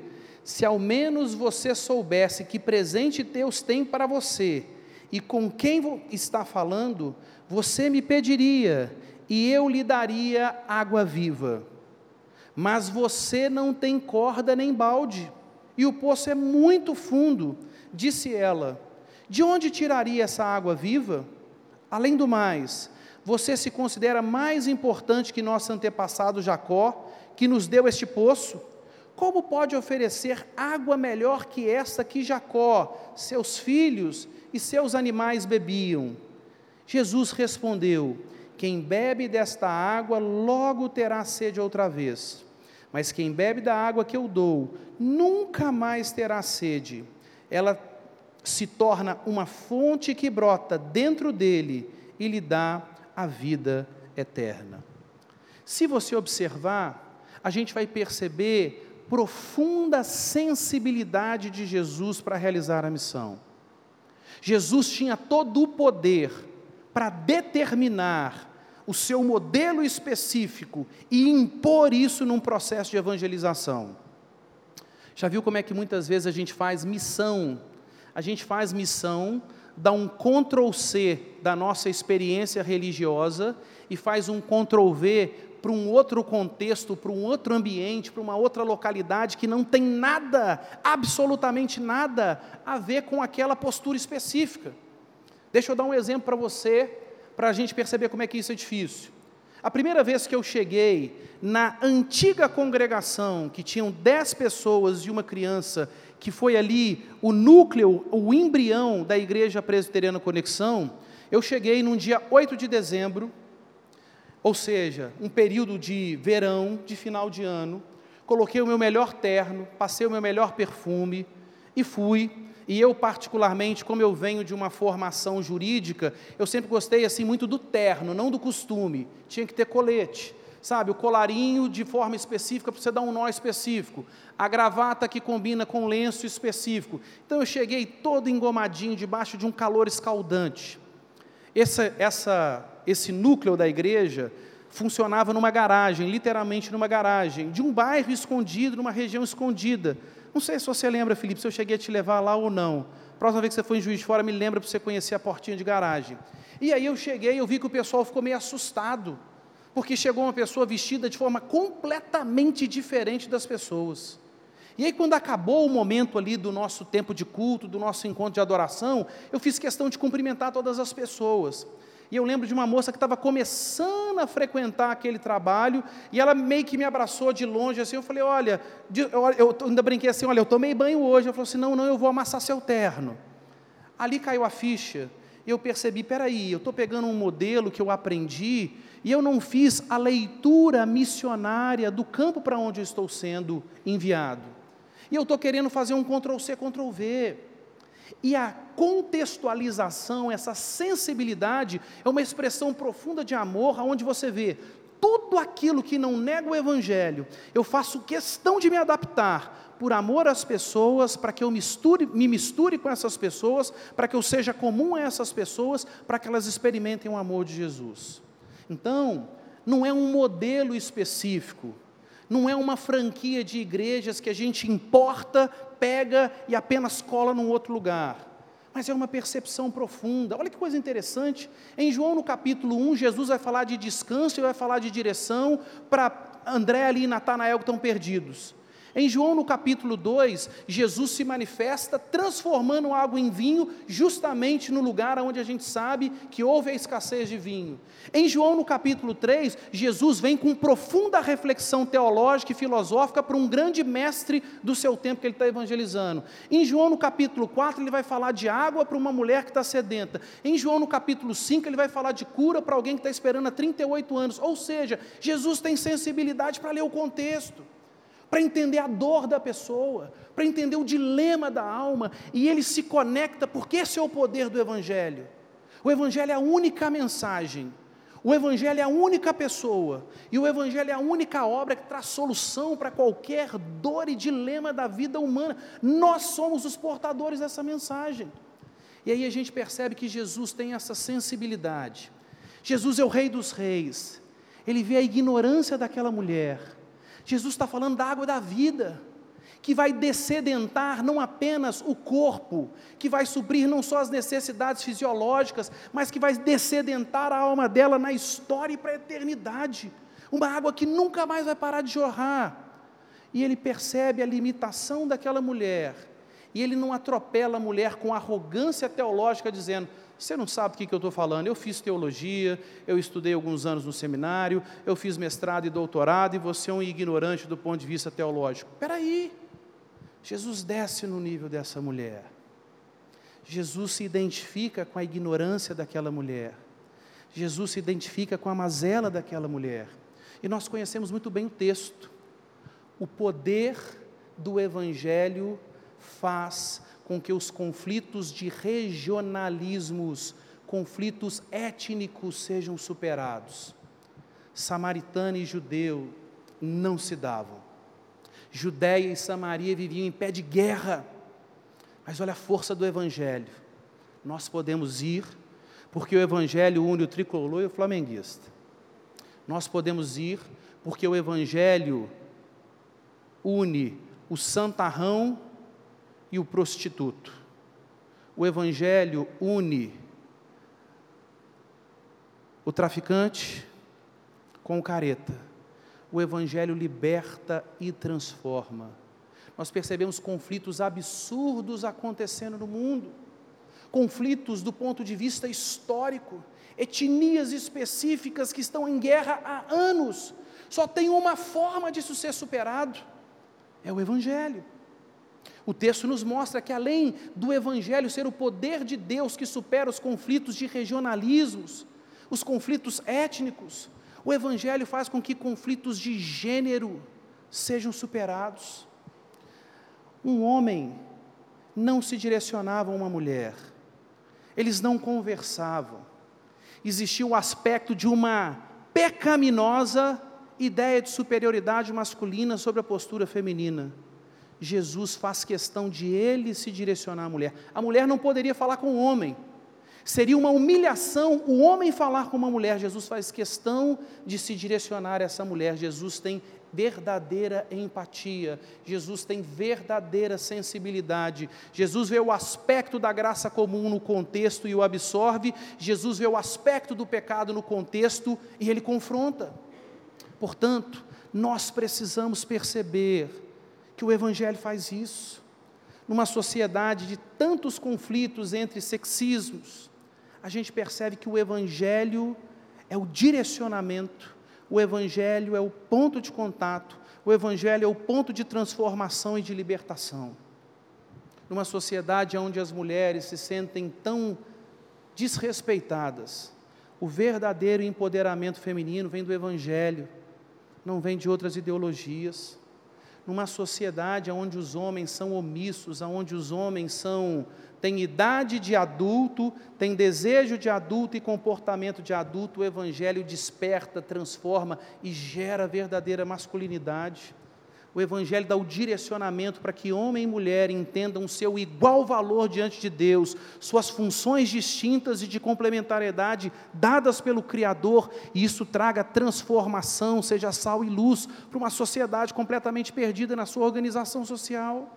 se ao menos você soubesse que presente Deus tem para você e com quem está falando, você me pediria e eu lhe daria água viva. Mas você não tem corda nem balde, e o poço é muito fundo, disse ela. De onde tiraria essa água viva? Além do mais, você se considera mais importante que nosso antepassado Jacó, que nos deu este poço? Como pode oferecer água melhor que essa que Jacó, seus filhos e seus animais bebiam. Jesus respondeu: Quem bebe desta água logo terá sede outra vez. Mas quem bebe da água que eu dou nunca mais terá sede. Ela se torna uma fonte que brota dentro dele e lhe dá a vida eterna. Se você observar, a gente vai perceber profunda sensibilidade de Jesus para realizar a missão. Jesus tinha todo o poder para determinar o seu modelo específico e impor isso num processo de evangelização. Já viu como é que muitas vezes a gente faz missão? A gente faz missão, dá um Ctrl C da nossa experiência religiosa e faz um Ctrl V para um outro contexto, para um outro ambiente, para uma outra localidade que não tem nada, absolutamente nada, a ver com aquela postura específica. Deixa eu dar um exemplo para você, para a gente perceber como é que isso é difícil. A primeira vez que eu cheguei na antiga congregação, que tinham dez pessoas e uma criança, que foi ali o núcleo, o embrião da Igreja Presbiteriana Conexão, eu cheguei num dia 8 de dezembro ou seja, um período de verão, de final de ano, coloquei o meu melhor terno, passei o meu melhor perfume e fui. E eu, particularmente, como eu venho de uma formação jurídica, eu sempre gostei assim muito do terno, não do costume. Tinha que ter colete, sabe? O colarinho de forma específica para você dar um nó específico. A gravata que combina com lenço específico. Então eu cheguei todo engomadinho debaixo de um calor escaldante. Essa, essa esse núcleo da igreja funcionava numa garagem, literalmente numa garagem, de um bairro escondido, numa região escondida. Não sei se você lembra, Felipe, se eu cheguei a te levar lá ou não. Próxima vez que você for em Juiz de Fora, me lembra para você conhecer a portinha de garagem. E aí eu cheguei, eu vi que o pessoal ficou meio assustado, porque chegou uma pessoa vestida de forma completamente diferente das pessoas. E aí, quando acabou o momento ali do nosso tempo de culto, do nosso encontro de adoração, eu fiz questão de cumprimentar todas as pessoas. E eu lembro de uma moça que estava começando a frequentar aquele trabalho, e ela meio que me abraçou de longe, assim, eu falei, olha, eu ainda brinquei assim, olha, eu tomei banho hoje, ela falou assim, não, não, eu vou amassar seu terno. Ali caiu a ficha, e eu percebi, peraí, eu estou pegando um modelo que eu aprendi, e eu não fiz a leitura missionária do campo para onde eu estou sendo enviado. E eu estou querendo fazer um Ctrl-C, Ctrl-V. E a contextualização, essa sensibilidade, é uma expressão profunda de amor, onde você vê tudo aquilo que não nega o Evangelho, eu faço questão de me adaptar por amor às pessoas, para que eu misture, me misture com essas pessoas, para que eu seja comum a essas pessoas, para que elas experimentem o amor de Jesus. Então, não é um modelo específico, não é uma franquia de igrejas que a gente importa, pega e apenas cola num outro lugar. Mas é uma percepção profunda. Olha que coisa interessante. Em João, no capítulo 1, Jesus vai falar de descanso e vai falar de direção para André ali e Natanael que estão perdidos. Em João, no capítulo 2, Jesus se manifesta transformando água em vinho, justamente no lugar onde a gente sabe que houve a escassez de vinho. Em João, no capítulo 3, Jesus vem com profunda reflexão teológica e filosófica para um grande mestre do seu tempo que ele está evangelizando. Em João, no capítulo 4, ele vai falar de água para uma mulher que está sedenta. Em João, no capítulo 5, ele vai falar de cura para alguém que está esperando há 38 anos. Ou seja, Jesus tem sensibilidade para ler o contexto para entender a dor da pessoa, para entender o dilema da alma, e ele se conecta, porque esse é o poder do Evangelho. O Evangelho é a única mensagem, o Evangelho é a única pessoa, e o Evangelho é a única obra que traz solução para qualquer dor e dilema da vida humana. Nós somos os portadores dessa mensagem. E aí a gente percebe que Jesus tem essa sensibilidade. Jesus é o Rei dos Reis. Ele vê a ignorância daquela mulher Jesus está falando da água da vida, que vai descedentar não apenas o corpo, que vai suprir não só as necessidades fisiológicas, mas que vai descedentar a alma dela na história e para a eternidade. Uma água que nunca mais vai parar de jorrar. E ele percebe a limitação daquela mulher, e ele não atropela a mulher com arrogância teológica, dizendo: você não sabe o que, eu estou falando. Eu fiz teologia, eu estudei alguns anos no seminário, eu fiz mestrado e doutorado, e você é um ignorante do ponto de vista teológico. Espera aí. Jesus desce no nível dessa mulher. Jesus se identifica com a ignorância daquela mulher. Jesus se identifica com a mazela daquela mulher. E nós conhecemos muito bem o texto. O poder do Evangelho faz com que os conflitos de regionalismos, conflitos étnicos sejam superados. Samaritano e judeu não se davam. Judéia e Samaria viviam em pé de guerra. Mas olha a força do Evangelho. Nós podemos ir, porque o Evangelho une o tricolor e o flamenguista. Nós podemos ir, porque o Evangelho une o santarrão e o prostituto. O Evangelho une o traficante com o careta. O Evangelho liberta e transforma. Nós percebemos conflitos absurdos acontecendo no mundo, conflitos do ponto de vista histórico, etnias específicas que estão em guerra há anos. Só tem uma forma disso ser superado: é o Evangelho. O texto nos mostra que, além do Evangelho ser o poder de Deus que supera os conflitos de regionalismos, os conflitos étnicos, o Evangelho faz com que conflitos de gênero sejam superados. Um homem não se direcionava a uma mulher, eles não conversavam. Existia o aspecto de uma pecaminosa ideia de superioridade masculina sobre a postura feminina. Jesus faz questão de ele se direcionar à mulher. A mulher não poderia falar com o homem. Seria uma humilhação o homem falar com uma mulher. Jesus faz questão de se direcionar a essa mulher. Jesus tem verdadeira empatia. Jesus tem verdadeira sensibilidade. Jesus vê o aspecto da graça comum no contexto e o absorve. Jesus vê o aspecto do pecado no contexto e ele confronta. Portanto, nós precisamos perceber que o Evangelho faz isso. Numa sociedade de tantos conflitos entre sexismos, a gente percebe que o Evangelho é o direcionamento, o Evangelho é o ponto de contato, o Evangelho é o ponto de transformação e de libertação. Numa sociedade onde as mulheres se sentem tão desrespeitadas, o verdadeiro empoderamento feminino vem do Evangelho, não vem de outras ideologias numa sociedade onde os homens são omissos, onde os homens são têm idade de adulto, têm desejo de adulto e comportamento de adulto, o evangelho desperta, transforma e gera verdadeira masculinidade. O Evangelho dá o direcionamento para que homem e mulher entendam seu igual valor diante de Deus, suas funções distintas e de complementariedade dadas pelo Criador, e isso traga transformação, seja sal e luz, para uma sociedade completamente perdida na sua organização social.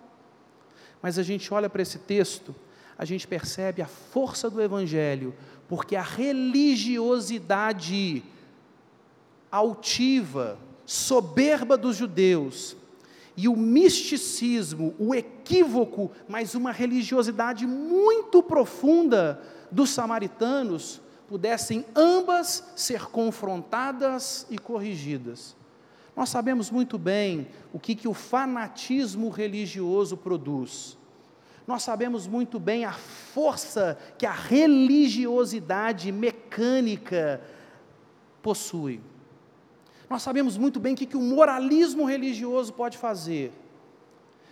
Mas a gente olha para esse texto, a gente percebe a força do Evangelho, porque a religiosidade altiva, soberba dos judeus, e o misticismo, o equívoco, mas uma religiosidade muito profunda dos samaritanos, pudessem ambas ser confrontadas e corrigidas. Nós sabemos muito bem o que, que o fanatismo religioso produz. Nós sabemos muito bem a força que a religiosidade mecânica possui. Nós sabemos muito bem o que, que o moralismo religioso pode fazer.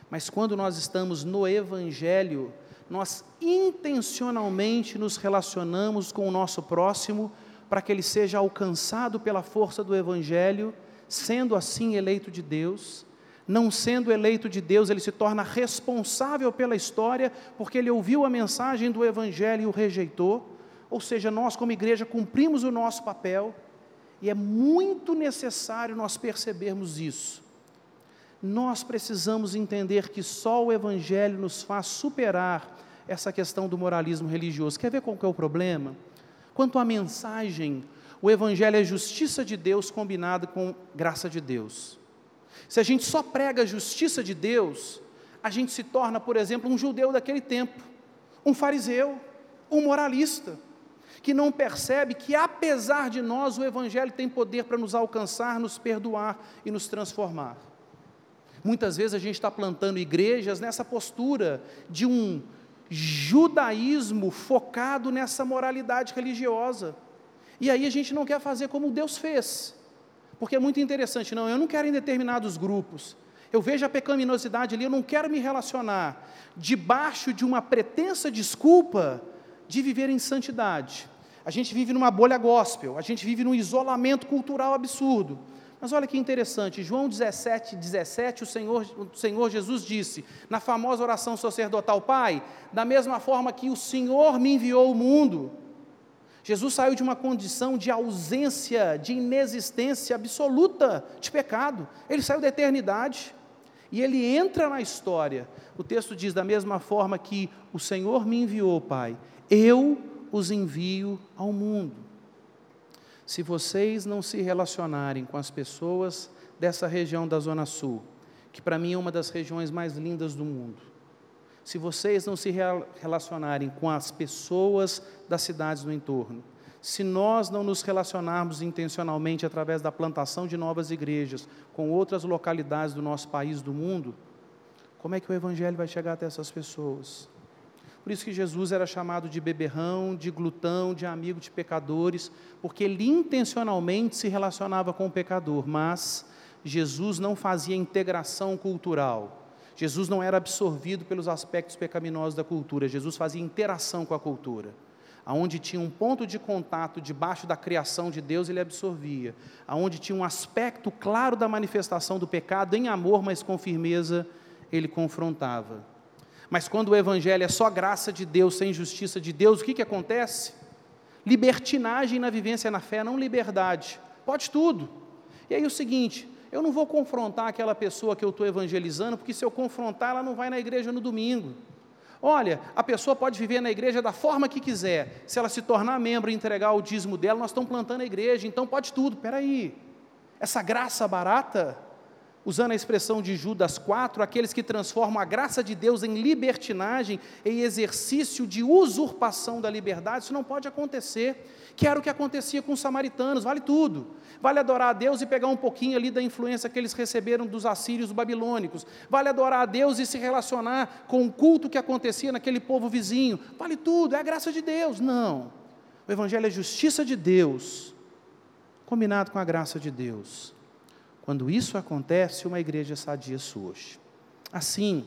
Mas quando nós estamos no Evangelho, nós intencionalmente nos relacionamos com o nosso próximo para que ele seja alcançado pela força do Evangelho, sendo assim eleito de Deus. Não sendo eleito de Deus, ele se torna responsável pela história, porque ele ouviu a mensagem do Evangelho e o rejeitou. Ou seja, nós, como igreja, cumprimos o nosso papel e é muito necessário nós percebermos isso. Nós precisamos entender que só o Evangelho nos faz superar essa questão do moralismo religioso. Quer ver qual que é o problema? Quanto à mensagem, o Evangelho é justiça de Deus combinada com graça de Deus. Se a gente só prega a justiça de Deus, a gente se torna, por exemplo, um judeu daquele tempo, um fariseu, um moralista que não percebe que, apesar de nós, o Evangelho tem poder para nos alcançar, nos perdoar e nos transformar. Muitas vezes a gente está plantando igrejas nessa postura de um judaísmo focado nessa moralidade religiosa. E aí a gente não quer fazer como Deus fez. Porque é muito interessante, não, eu não quero em determinados grupos. Eu vejo a pecaminosidade ali, eu não quero me relacionar debaixo de uma pretensa desculpa de viver em santidade. A gente vive numa bolha gospel, a gente vive num isolamento cultural absurdo. Mas olha que interessante, João 17, 17, o Senhor, o Senhor Jesus disse, na famosa oração sacerdotal, Pai, da mesma forma que o Senhor me enviou ao mundo, Jesus saiu de uma condição de ausência, de inexistência absoluta de pecado. Ele saiu da eternidade e ele entra na história. O texto diz: da mesma forma que o Senhor me enviou, Pai, eu os envio ao mundo. Se vocês não se relacionarem com as pessoas dessa região da Zona Sul, que para mim é uma das regiões mais lindas do mundo, se vocês não se relacionarem com as pessoas das cidades do entorno, se nós não nos relacionarmos intencionalmente através da plantação de novas igrejas com outras localidades do nosso país, do mundo, como é que o Evangelho vai chegar até essas pessoas? Por isso que Jesus era chamado de beberrão, de glutão, de amigo de pecadores, porque ele intencionalmente se relacionava com o pecador, mas Jesus não fazia integração cultural. Jesus não era absorvido pelos aspectos pecaminosos da cultura, Jesus fazia interação com a cultura. Aonde tinha um ponto de contato debaixo da criação de Deus, ele absorvia. Aonde tinha um aspecto claro da manifestação do pecado em amor, mas com firmeza, ele confrontava. Mas quando o evangelho é só graça de Deus, sem justiça de Deus, o que, que acontece? Libertinagem na vivência na fé, não liberdade. Pode tudo. E aí o seguinte, eu não vou confrontar aquela pessoa que eu estou evangelizando, porque se eu confrontar, ela não vai na igreja no domingo. Olha, a pessoa pode viver na igreja da forma que quiser. Se ela se tornar membro e entregar o dízimo dela, nós estamos plantando a igreja, então pode tudo. Espera aí. Essa graça barata, usando a expressão de Judas 4, aqueles que transformam a graça de Deus em libertinagem, em exercício de usurpação da liberdade, isso não pode acontecer que era o que acontecia com os samaritanos, vale tudo. Vale adorar a Deus e pegar um pouquinho ali da influência que eles receberam dos assírios babilônicos. Vale adorar a Deus e se relacionar com o culto que acontecia naquele povo vizinho. Vale tudo, é a graça de Deus. Não. O Evangelho é justiça de Deus, combinado com a graça de Deus. Quando isso acontece, uma igreja sadia surge. Assim,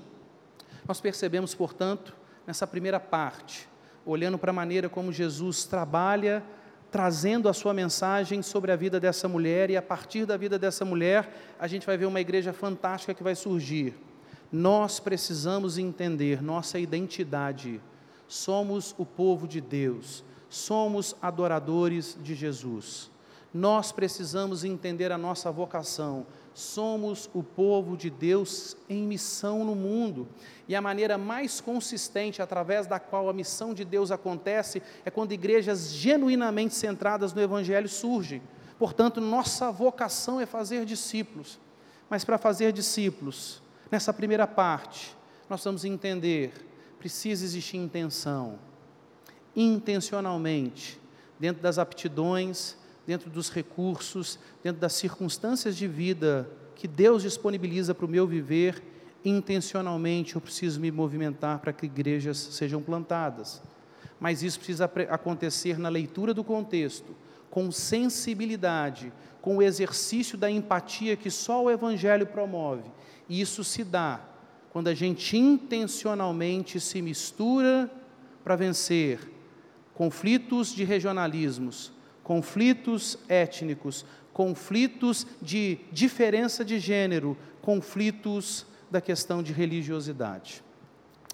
nós percebemos, portanto, nessa primeira parte, olhando para a maneira como Jesus trabalha trazendo a sua mensagem sobre a vida dessa mulher, e a partir da vida dessa mulher, a gente vai ver uma igreja fantástica que vai surgir. Nós precisamos entender nossa identidade. Somos o povo de Deus, somos adoradores de Jesus. Nós precisamos entender a nossa vocação. Somos o povo de Deus em missão no mundo. E a maneira mais consistente através da qual a missão de Deus acontece é quando igrejas genuinamente centradas no Evangelho surgem. Portanto, nossa vocação é fazer discípulos. Mas para fazer discípulos, nessa primeira parte, nós vamos entender: precisa existir intenção. Intencionalmente, dentro das aptidões, dentro dos recursos, dentro das circunstâncias de vida que Deus disponibiliza para o meu viver, intencionalmente eu preciso me movimentar para que igrejas sejam plantadas. Mas isso precisa acontecer na leitura do contexto, com sensibilidade, com o exercício da empatia que só o Evangelho promove. E isso se dá quando a gente intencionalmente se mistura para vencer conflitos de regionalismos, conflitos étnicos, conflitos de diferença de gênero, conflitos da questão de religiosidade.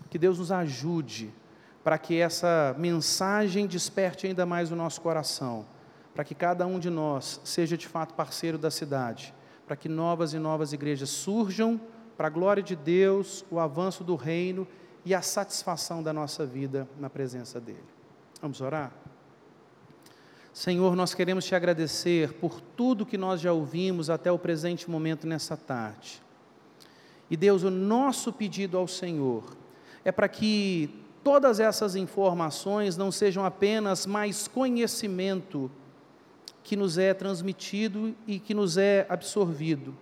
Que Deus nos ajude para que essa mensagem desperte ainda mais o nosso coração, para que cada um de nós seja de fato parceiro da cidade, para que novas e novas igrejas surjam para a glória de Deus, o avanço do reino e a satisfação da nossa vida na presença dEle. Vamos orar? Senhor, nós queremos te agradecer por tudo que nós já ouvimos até o presente momento nessa tarde. E Deus, o nosso pedido ao Senhor é para que todas essas informações não sejam apenas mais conhecimento que nos é transmitido e que nos é absorvido,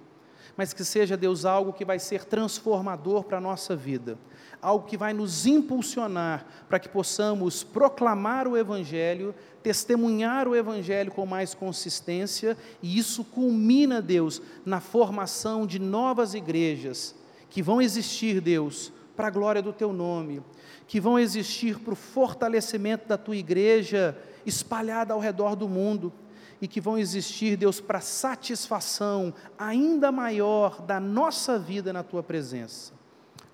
mas que seja, Deus, algo que vai ser transformador para a nossa vida, algo que vai nos impulsionar para que possamos proclamar o Evangelho, testemunhar o Evangelho com mais consistência, e isso culmina, Deus, na formação de novas igrejas que vão existir, Deus, para a glória do Teu nome, que vão existir para o fortalecimento da Tua igreja espalhada ao redor do mundo e que vão existir, Deus, para satisfação ainda maior da nossa vida na tua presença.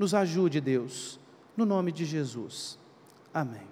Nos ajude, Deus, no nome de Jesus. Amém.